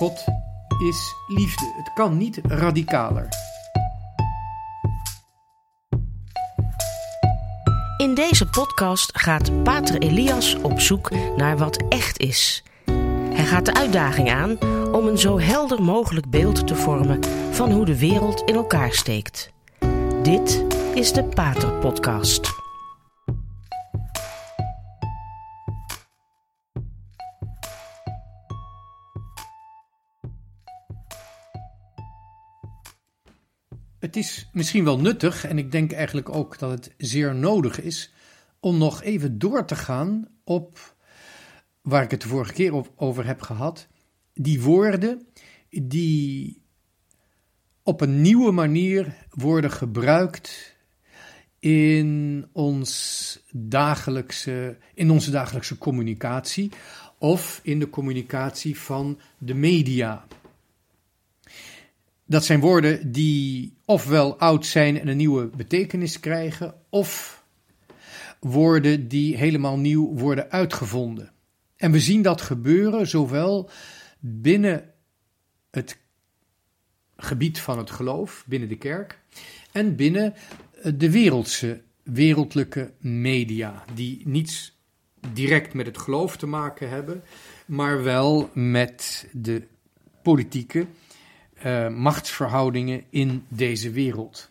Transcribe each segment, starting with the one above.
God is liefde. Het kan niet radicaler. In deze podcast gaat Pater Elias op zoek naar wat echt is. Hij gaat de uitdaging aan om een zo helder mogelijk beeld te vormen van hoe de wereld in elkaar steekt. Dit is de Pater Podcast. Het is misschien wel nuttig, en ik denk eigenlijk ook dat het zeer nodig is, om nog even door te gaan op waar ik het de vorige keer over heb gehad. Die woorden die op een nieuwe manier worden gebruikt in, ons dagelijkse, in onze dagelijkse communicatie of in de communicatie van de media. Dat zijn woorden die ofwel oud zijn en een nieuwe betekenis krijgen, of woorden die helemaal nieuw worden uitgevonden. En we zien dat gebeuren zowel binnen het gebied van het geloof, binnen de kerk, en binnen de wereldse, wereldlijke media, die niets direct met het geloof te maken hebben, maar wel met de politieke uh, machtsverhoudingen in deze wereld.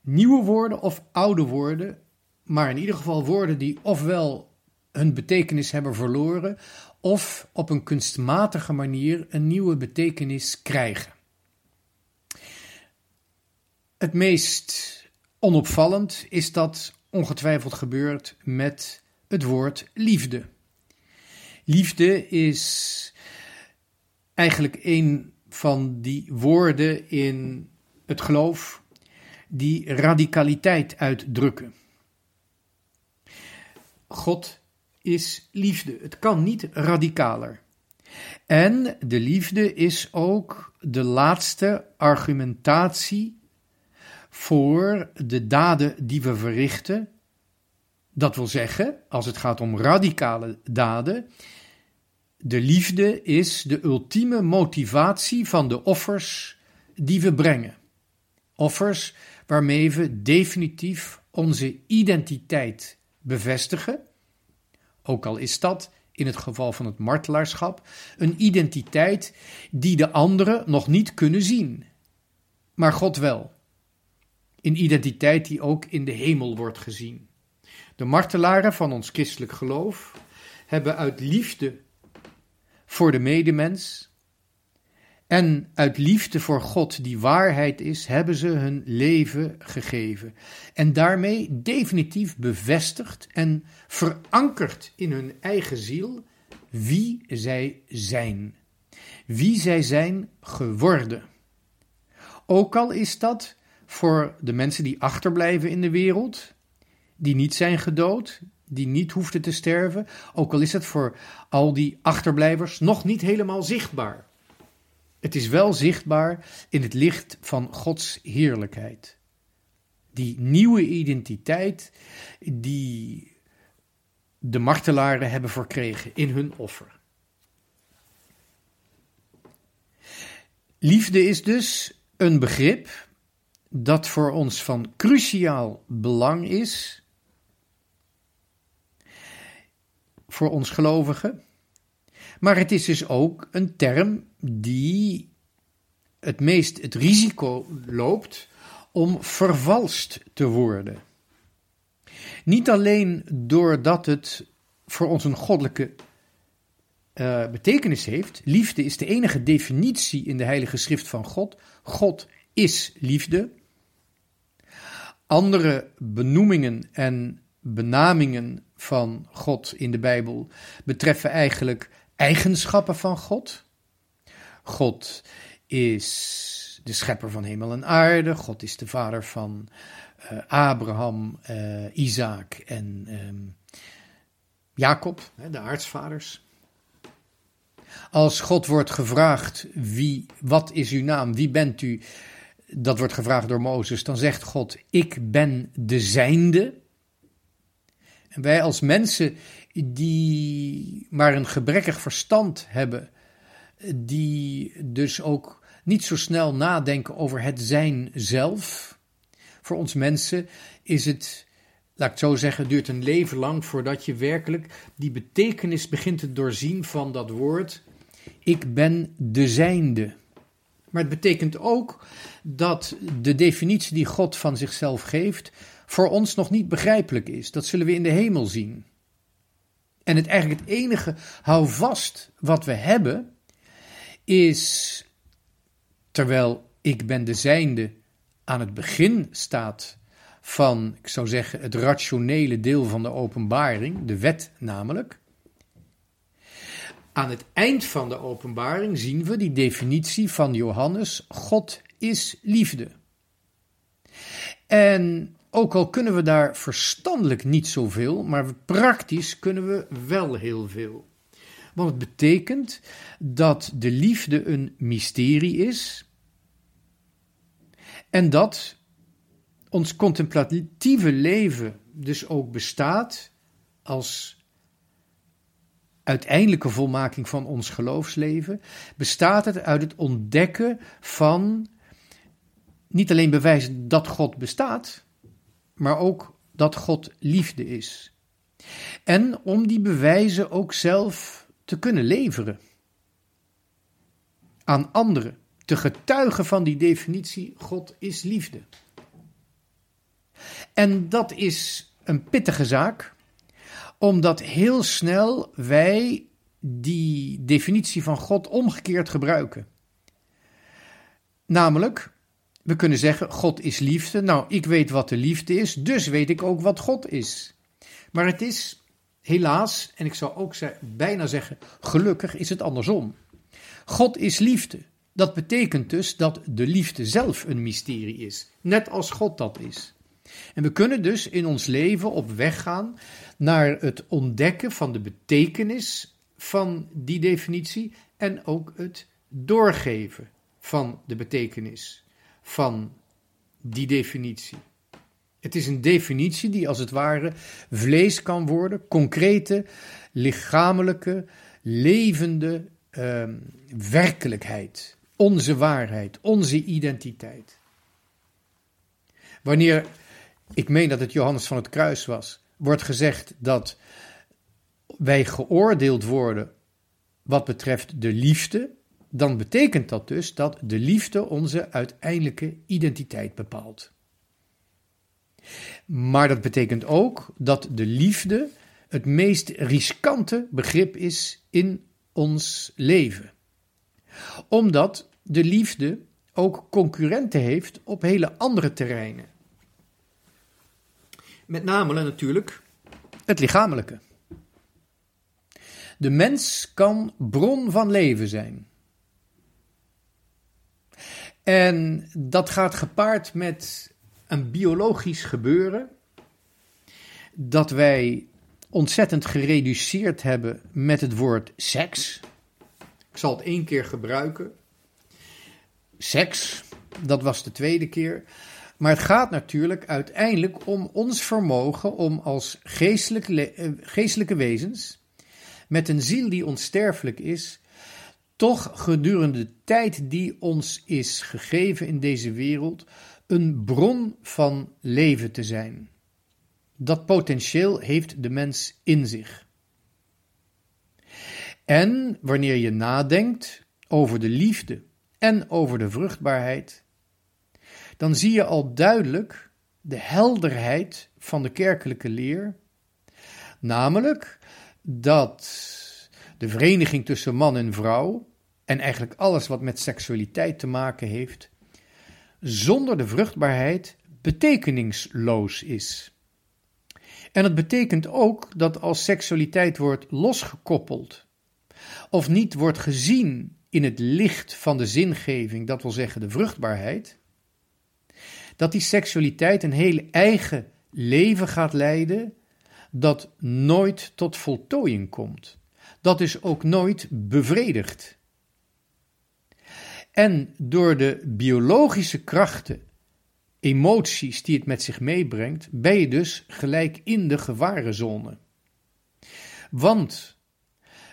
Nieuwe woorden of oude woorden, maar in ieder geval woorden die ofwel hun betekenis hebben verloren, of op een kunstmatige manier een nieuwe betekenis krijgen. Het meest onopvallend is dat ongetwijfeld gebeurt met het woord liefde. Liefde is eigenlijk een van die woorden in het geloof die radicaliteit uitdrukken. God is liefde. Het kan niet radicaler. En de liefde is ook de laatste argumentatie voor de daden die we verrichten. Dat wil zeggen, als het gaat om radicale daden, de liefde is de ultieme motivatie van de offers die we brengen. Offers waarmee we definitief onze identiteit bevestigen, ook al is dat in het geval van het martelaarschap een identiteit die de anderen nog niet kunnen zien, maar God wel. Een identiteit die ook in de hemel wordt gezien. De martelaren van ons christelijk geloof hebben uit liefde voor de medemens. En uit liefde voor God, die waarheid is, hebben ze hun leven gegeven. En daarmee definitief bevestigd en verankerd in hun eigen ziel wie zij zijn. Wie zij zijn geworden. Ook al is dat voor de mensen die achterblijven in de wereld, die niet zijn gedood, die niet hoefde te sterven, ook al is het voor al die achterblijvers nog niet helemaal zichtbaar. Het is wel zichtbaar in het licht van Gods heerlijkheid. Die nieuwe identiteit die de martelaren hebben verkregen in hun offer. Liefde is dus een begrip dat voor ons van cruciaal belang is voor ons gelovigen. Maar het is dus ook een term die het meest het risico loopt om vervalst te worden. Niet alleen doordat het voor ons een goddelijke uh, betekenis heeft. Liefde is de enige definitie in de Heilige Schrift van God. God is liefde. Andere benoemingen en benamingen van God in de Bijbel betreffen eigenlijk eigenschappen van God. God is de schepper van hemel en aarde. God is de vader van uh, Abraham, uh, Isaac en um, Jacob, de aartsvaders. Als God wordt gevraagd, wie, wat is uw naam, wie bent u? Dat wordt gevraagd door Mozes, dan zegt God, ik ben de zijnde. En wij als mensen die maar een gebrekkig verstand hebben, die dus ook niet zo snel nadenken over het zijn zelf. Voor ons mensen is het, laat ik het zo zeggen, duurt een leven lang voordat je werkelijk die betekenis begint te doorzien van dat woord. Ik ben de zijnde. Maar het betekent ook dat de definitie die God van zichzelf geeft voor ons nog niet begrijpelijk is. Dat zullen we in de hemel zien. En het eigenlijk het enige houvast wat we hebben is, terwijl ik ben de zijnde aan het begin staat van, ik zou zeggen, het rationele deel van de openbaring, de wet namelijk. Aan het eind van de openbaring zien we die definitie van Johannes: God is liefde. En ook al kunnen we daar verstandelijk niet zoveel, maar praktisch kunnen we wel heel veel. Want het betekent dat de liefde een mysterie is en dat ons contemplatieve leven dus ook bestaat als uiteindelijke volmaking van ons geloofsleven, bestaat het uit het ontdekken van niet alleen bewijzen dat God bestaat, maar ook dat God liefde is. En om die bewijzen ook zelf te kunnen leveren aan anderen, te getuigen van die definitie: God is liefde. En dat is een pittige zaak, omdat heel snel wij die definitie van God omgekeerd gebruiken. Namelijk, we kunnen zeggen: God is liefde. Nou, ik weet wat de liefde is, dus weet ik ook wat God is. Maar het is helaas, en ik zou ook bijna zeggen: gelukkig is het andersom. God is liefde. Dat betekent dus dat de liefde zelf een mysterie is, net als God dat is. En we kunnen dus in ons leven op weg gaan naar het ontdekken van de betekenis van die definitie en ook het doorgeven van de betekenis van die definitie. Het is een definitie die als het ware vlees kan worden, concrete, lichamelijke, levende uh, werkelijkheid, onze waarheid, onze identiteit. Wanneer, ik meen dat het Johannes van het Kruis was, wordt gezegd dat wij geoordeeld worden wat betreft de liefde, dan betekent dat dus dat de liefde onze uiteindelijke identiteit bepaalt. Maar dat betekent ook dat de liefde het meest riskante begrip is in ons leven. Omdat de liefde ook concurrenten heeft op hele andere terreinen. Met name natuurlijk het lichamelijke. De mens kan bron van leven zijn. En dat gaat gepaard met een biologisch gebeuren dat wij ontzettend gereduceerd hebben met het woord seks. Ik zal het één keer gebruiken. Seks, dat was de tweede keer. Maar het gaat natuurlijk uiteindelijk om ons vermogen om als geestelijke, eh, geestelijke wezens, met een ziel die onsterfelijk is, toch gedurende de tijd die ons is gegeven in deze wereld een bron van leven te zijn. Dat potentieel heeft de mens in zich. En wanneer je nadenkt over de liefde en over de vruchtbaarheid, dan zie je al duidelijk de helderheid van de kerkelijke leer, namelijk dat de vereniging tussen man en vrouw en eigenlijk alles wat met seksualiteit te maken heeft, zonder de vruchtbaarheid betekenisloos is. En het betekent ook dat als seksualiteit wordt losgekoppeld of niet wordt gezien in het licht van de zingeving, dat wil zeggen de vruchtbaarheid, dat die seksualiteit een heel eigen leven gaat leiden dat nooit tot voltooiing komt. Dat is ook nooit bevredigd. En door de biologische krachten, emoties die het met zich meebrengt, ben je dus gelijk in de gevarenzone. Want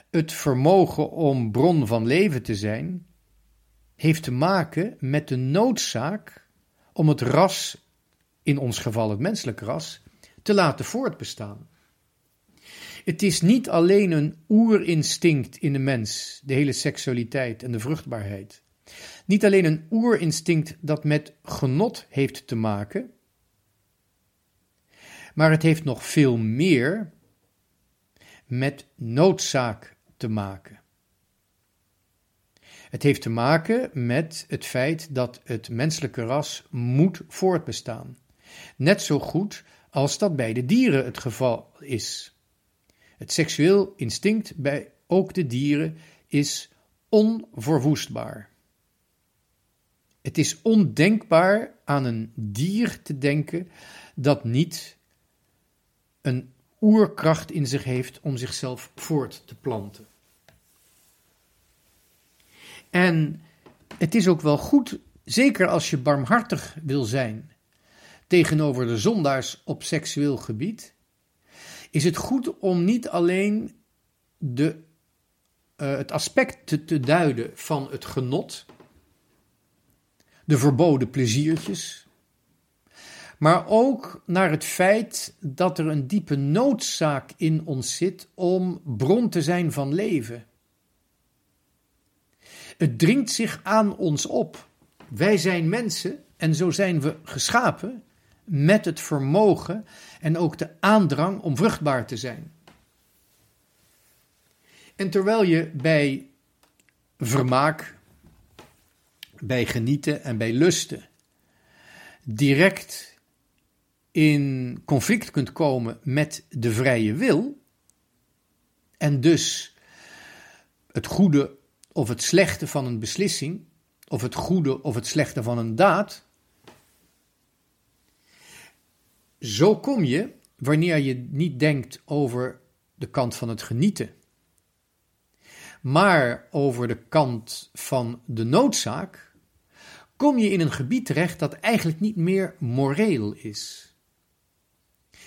het vermogen om bron van leven te zijn, heeft te maken met de noodzaak om het ras, in ons geval het menselijk ras, te laten voortbestaan. Het is niet alleen een oerinstinct in de mens, de hele seksualiteit en de vruchtbaarheid. Niet alleen een oerinstinct dat met genot heeft te maken, maar het heeft nog veel meer met noodzaak te maken. Het heeft te maken met het feit dat het menselijke ras moet voortbestaan. Net zo goed als dat bij de dieren het geval is. Het seksueel instinct bij ook de dieren is onverwoestbaar. Het is ondenkbaar aan een dier te denken dat niet een oerkracht in zich heeft om zichzelf voort te planten. En het is ook wel goed, zeker als je barmhartig wil zijn tegenover de zondaars op seksueel gebied, is het goed om niet alleen de, uh, het aspect te duiden van het genot, de verboden pleziertjes, maar ook naar het feit dat er een diepe noodzaak in ons zit om bron te zijn van leven. Het dringt zich aan ons op. Wij zijn mensen en zo zijn we geschapen met het vermogen en ook de aandrang om vruchtbaar te zijn. En terwijl je bij vermaak, bij genieten en bij lusten direct in conflict kunt komen met de vrije wil, en dus het goede of het slechte van een beslissing, of het goede of het slechte van een daad, zo kom je, wanneer je niet denkt over de kant van het genieten, maar over de kant van de noodzaak, kom je in een gebied terecht dat eigenlijk niet meer moreel is.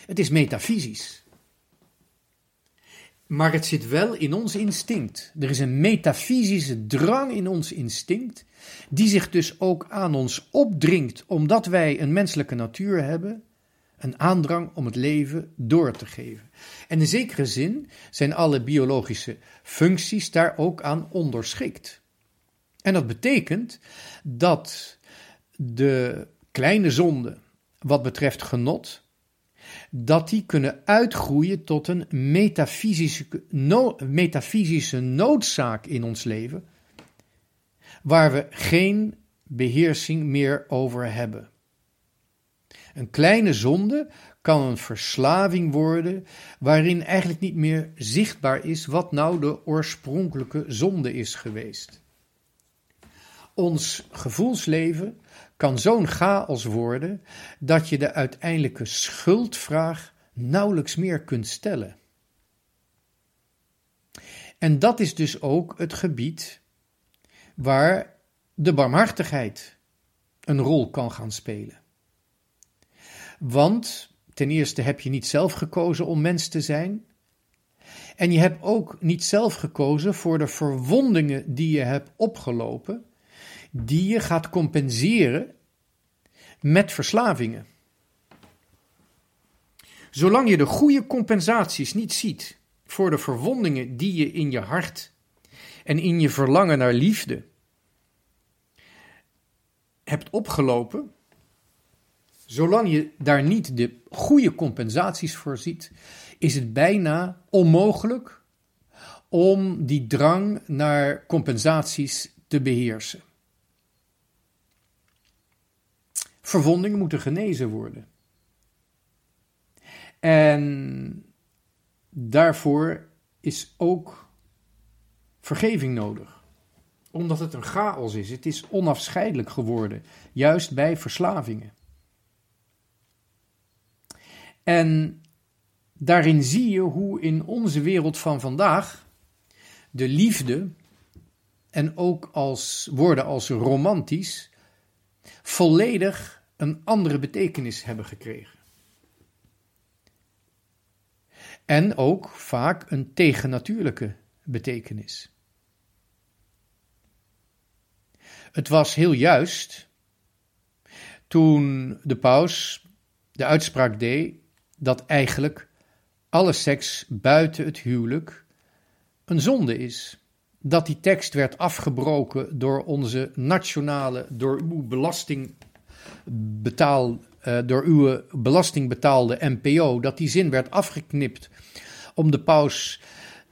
Het is metafysisch. Maar het zit wel in ons instinct. Er is een metafysische drang in ons instinct, die zich dus ook aan ons opdringt, omdat wij een menselijke natuur hebben, een aandrang om het leven door te geven. En in zekere zin zijn alle biologische functies daar ook aan onderschikt. En dat betekent dat de kleine zonden wat betreft genot, dat die kunnen uitgroeien tot een metafysische, metafysische noodzaak in ons leven, waar we geen beheersing meer over hebben. Een kleine zonde kan een verslaving worden, waarin eigenlijk niet meer zichtbaar is wat nou de oorspronkelijke zonde is geweest. Ons gevoelsleven kan zo'n chaos worden dat je de uiteindelijke schuldvraag nauwelijks meer kunt stellen. En dat is dus ook het gebied waar de barmhartigheid een rol kan gaan spelen. Want ten eerste heb je niet zelf gekozen om mens te zijn. En je hebt ook niet zelf gekozen voor de verwondingen die je hebt opgelopen, die je gaat compenseren met verslavingen. Zolang je de goede compensaties niet ziet voor de verwondingen die je in je hart en in je verlangen naar liefde hebt opgelopen, Zolang je daar niet de goede compensaties voor ziet, is het bijna onmogelijk om die drang naar compensaties te beheersen. Verwondingen moeten genezen worden. En daarvoor is ook vergeving nodig. Omdat het een chaos is. Het is onafscheidelijk geworden, juist bij verslavingen. En daarin zie je hoe in onze wereld van vandaag de liefde en ook als woorden als romantisch volledig een andere betekenis hebben gekregen. En ook vaak een tegennatuurlijke betekenis. Het was heel juist toen de paus de uitspraak deed dat eigenlijk alle seks buiten het huwelijk een zonde is. Dat die tekst werd afgebroken door onze nationale, door uw belastingbetaal, uh, door uw belastingbetaalde NPO, dat die zin werd afgeknipt om de paus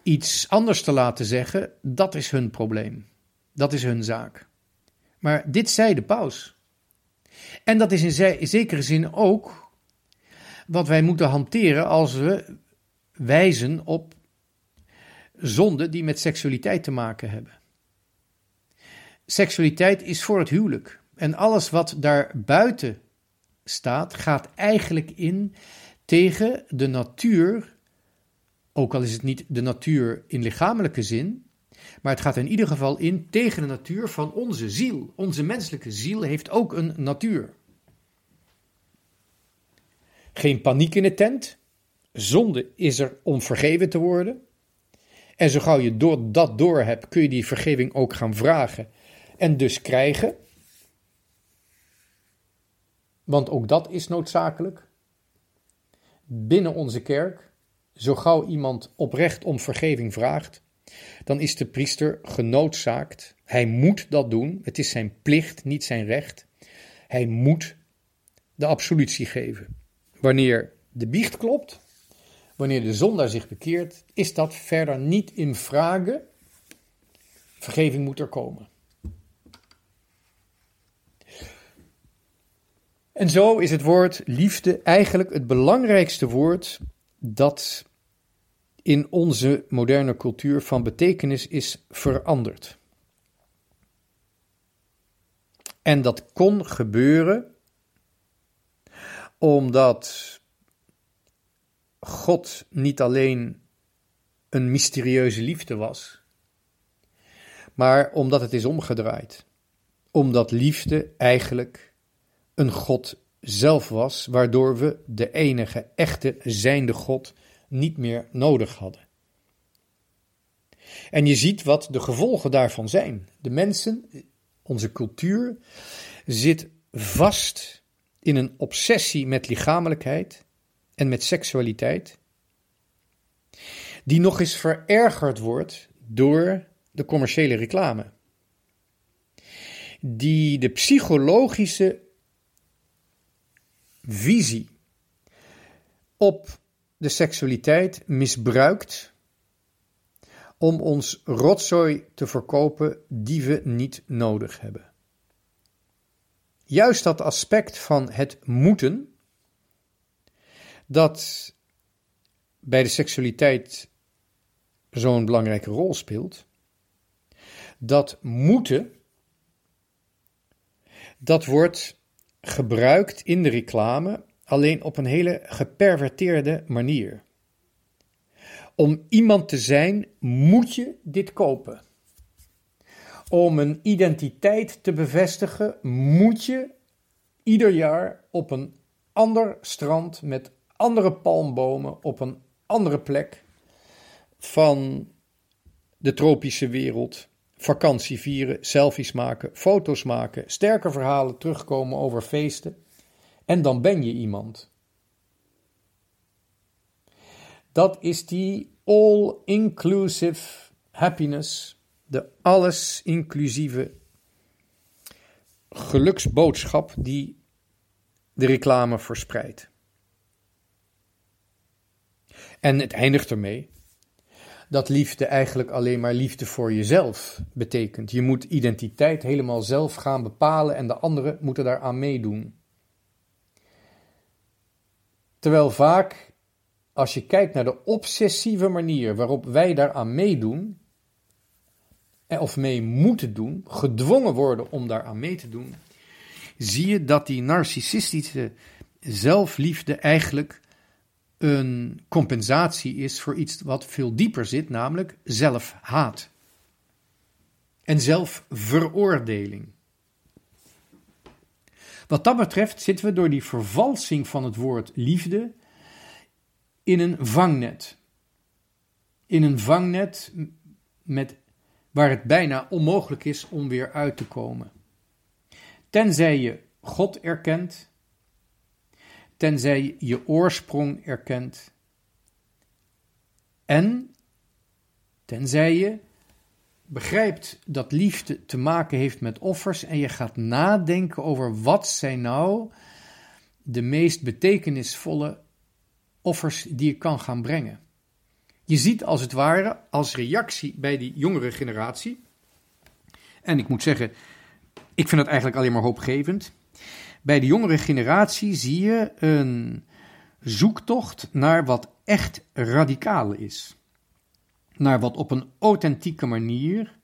iets anders te laten zeggen, dat is hun probleem. Dat is hun zaak. Maar dit zei de paus. En dat is in zekere zin ook wat wij moeten hanteren als we wijzen op zonden die met seksualiteit te maken hebben. Seksualiteit is voor het huwelijk. En alles wat daar buiten staat, gaat eigenlijk in tegen de natuur, ook al is het niet de natuur in lichamelijke zin, maar het gaat in ieder geval in tegen de natuur van onze ziel. Onze menselijke ziel heeft ook een natuur. Geen paniek in de tent. Zonde is er om vergeven te worden. En zo gauw je door dat door hebt, kun je die vergeving ook gaan vragen en dus krijgen. Want ook dat is noodzakelijk. Binnen onze kerk, zo gauw iemand oprecht om vergeving vraagt, dan is de priester genoodzaakt. Hij moet dat doen. Het is zijn plicht, niet zijn recht. Hij moet de absolutie geven. Wanneer de biecht klopt, wanneer de zondaar zich bekeert, is dat verder niet in vragen. Vergeving moet er komen. En zo is het woord liefde eigenlijk het belangrijkste woord dat in onze moderne cultuur van betekenis is veranderd. En dat kon gebeuren omdat God niet alleen een mysterieuze liefde was, maar omdat het is omgedraaid. Omdat liefde eigenlijk een God zelf was, waardoor we de enige echte zijnde God niet meer nodig hadden. En je ziet wat de gevolgen daarvan zijn. De mensen, onze cultuur, zit vast in een obsessie met lichamelijkheid en met seksualiteit, die nog eens verergerd wordt door de commerciële reclame, die de psychologische visie op de seksualiteit misbruikt om ons rotzooi te verkopen die we niet nodig hebben. Juist dat aspect van het moeten, dat bij de seksualiteit zo'n belangrijke rol speelt, dat moeten, dat wordt gebruikt in de reclame alleen op een hele geperverteerde manier. Om iemand te zijn moet je dit kopen. Om een identiteit te bevestigen moet je ieder jaar op een ander strand met andere palmbomen op een andere plek van de tropische wereld vakantie vieren, selfies maken, foto's maken, sterke verhalen terugkomen over feesten en dan ben je iemand. Dat is die all-inclusive happiness, de alles-inclusieve geluksboodschap die de reclame verspreidt. En het eindigt ermee dat liefde eigenlijk alleen maar liefde voor jezelf betekent. Je moet identiteit helemaal zelf gaan bepalen en de anderen moeten daaraan meedoen. Terwijl vaak, als je kijkt naar de obsessieve manier waarop wij daaraan meedoen, of mee moeten doen, gedwongen worden om daaraan mee te doen, zie je dat die narcissistische zelfliefde eigenlijk een compensatie is voor iets wat veel dieper zit, namelijk zelfhaat en zelfveroordeling. Wat dat betreft zitten we door die vervalsing van het woord liefde in een vangnet. In een vangnet met waar het bijna onmogelijk is om weer uit te komen. Tenzij je God erkent, tenzij je oorsprong erkent en tenzij je begrijpt dat liefde te maken heeft met offers en je gaat nadenken over wat zijn nou de meest betekenisvolle offers die je kan gaan brengen. Je ziet als het ware als reactie bij die jongere generatie, en ik moet zeggen, ik vind het eigenlijk alleen maar hoopgevend. Bij de jongere generatie zie je een zoektocht naar wat echt radicaal is. Naar wat op een authentieke manier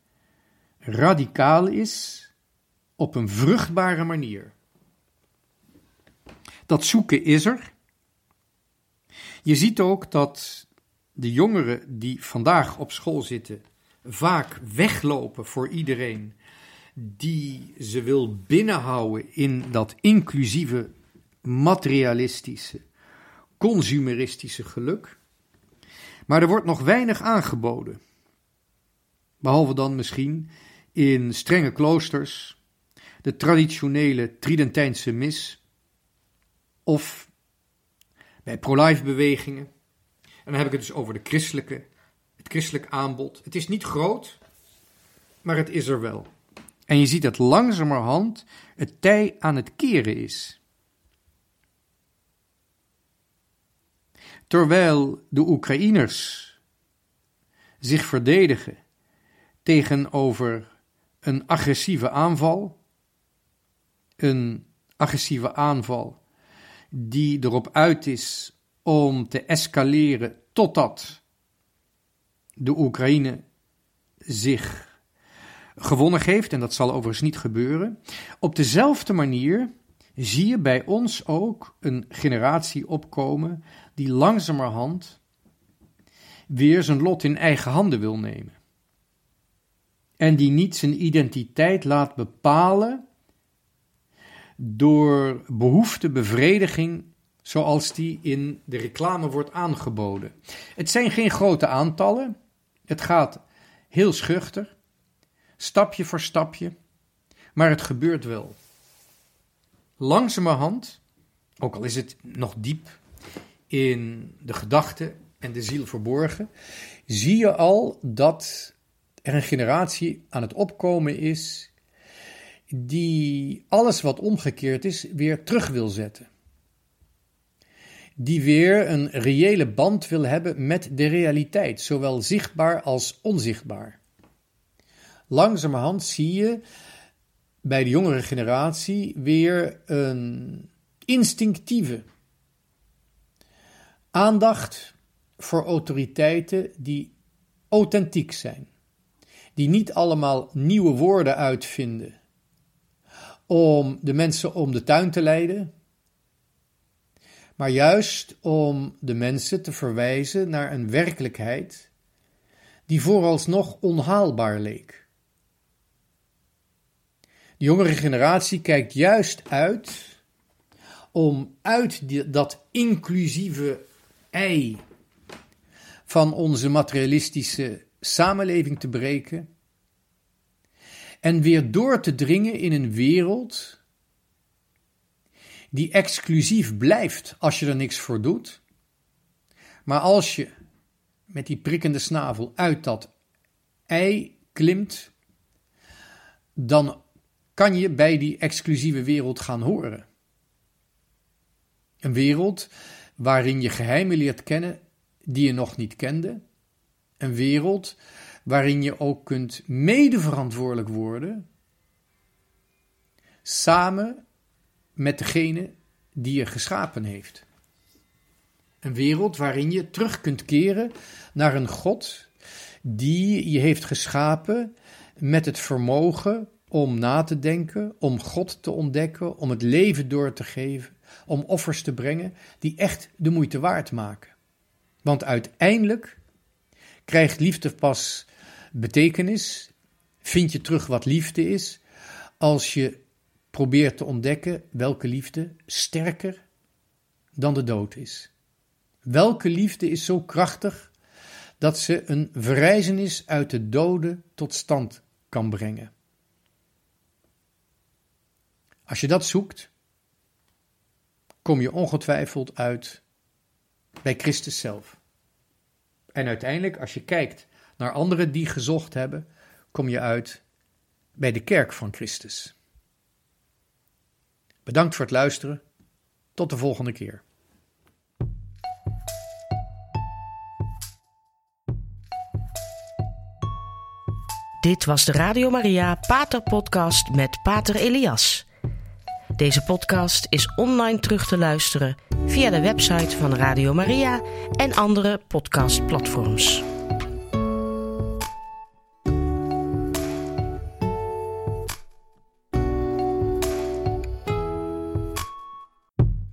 radicaal is, op een vruchtbare manier. Dat zoeken is er. Je ziet ook dat de jongeren die vandaag op school zitten vaak weglopen voor iedereen die ze wil binnenhouden in dat inclusieve, materialistische, consumeristische geluk. Maar er wordt nog weinig aangeboden. Behalve dan misschien in strenge kloosters, de traditionele Tridentijnse mis of bij pro-life bewegingen. En dan heb ik het dus over de christelijke, het christelijk aanbod. Het is niet groot, maar het is er wel. En je ziet dat langzamerhand het tij aan het keren is. Terwijl de Oekraïners zich verdedigen tegenover een agressieve aanval, een agressieve aanval die erop uit is om te escaleren totdat de Oekraïne zich gewonnen geeft, en dat zal overigens niet gebeuren. Op dezelfde manier zie je bij ons ook een generatie opkomen die langzamerhand weer zijn lot in eigen handen wil nemen. En die niet zijn identiteit laat bepalen door behoeftebevrediging zoals die in de reclame wordt aangeboden. Het zijn geen grote aantallen, het gaat heel schuchter, stapje voor stapje, maar het gebeurt wel. Langzamerhand, ook al is het nog diep in de gedachte en de ziel verborgen, zie je al dat er een generatie aan het opkomen is die alles wat omgekeerd is weer terug wil zetten. Die weer een reële band wil hebben met de realiteit, zowel zichtbaar als onzichtbaar. Langzamerhand zie je bij de jongere generatie weer een instinctieve aandacht voor autoriteiten die authentiek zijn, die niet allemaal nieuwe woorden uitvinden om de mensen om de tuin te leiden, maar juist om de mensen te verwijzen naar een werkelijkheid die vooralsnog onhaalbaar leek. De jongere generatie kijkt juist uit om uit die, dat inclusieve ei van onze materialistische samenleving te breken en weer door te dringen in een wereld die exclusief blijft als je er niks voor doet. Maar als je met die prikkende snavel uit dat ei klimt, dan kan je bij die exclusieve wereld gaan horen. Een wereld waarin je geheimen leert kennen die je nog niet kende. Een wereld waarin je ook kunt medeverantwoordelijk worden, samen met degene die je geschapen heeft. Een wereld waarin je terug kunt keren naar een God die je heeft geschapen met het vermogen om na te denken, om God te ontdekken, om het leven door te geven, om offers te brengen die echt de moeite waard maken. Want uiteindelijk krijgt liefde pas betekenis, vind je terug wat liefde is, als je probeert te ontdekken welke liefde sterker dan de dood is. Welke liefde is zo krachtig dat ze een verrijzenis uit de doden tot stand kan brengen. Als je dat zoekt, kom je ongetwijfeld uit bij Christus zelf. En uiteindelijk, als je kijkt naar anderen die gezocht hebben, kom je uit bij de kerk van Christus. Bedankt voor het luisteren. Tot de volgende keer. Dit was de Radio Maria Pater Podcast met Pater Elias. Deze podcast is online terug te luisteren via de website van Radio Maria en andere podcastplatforms.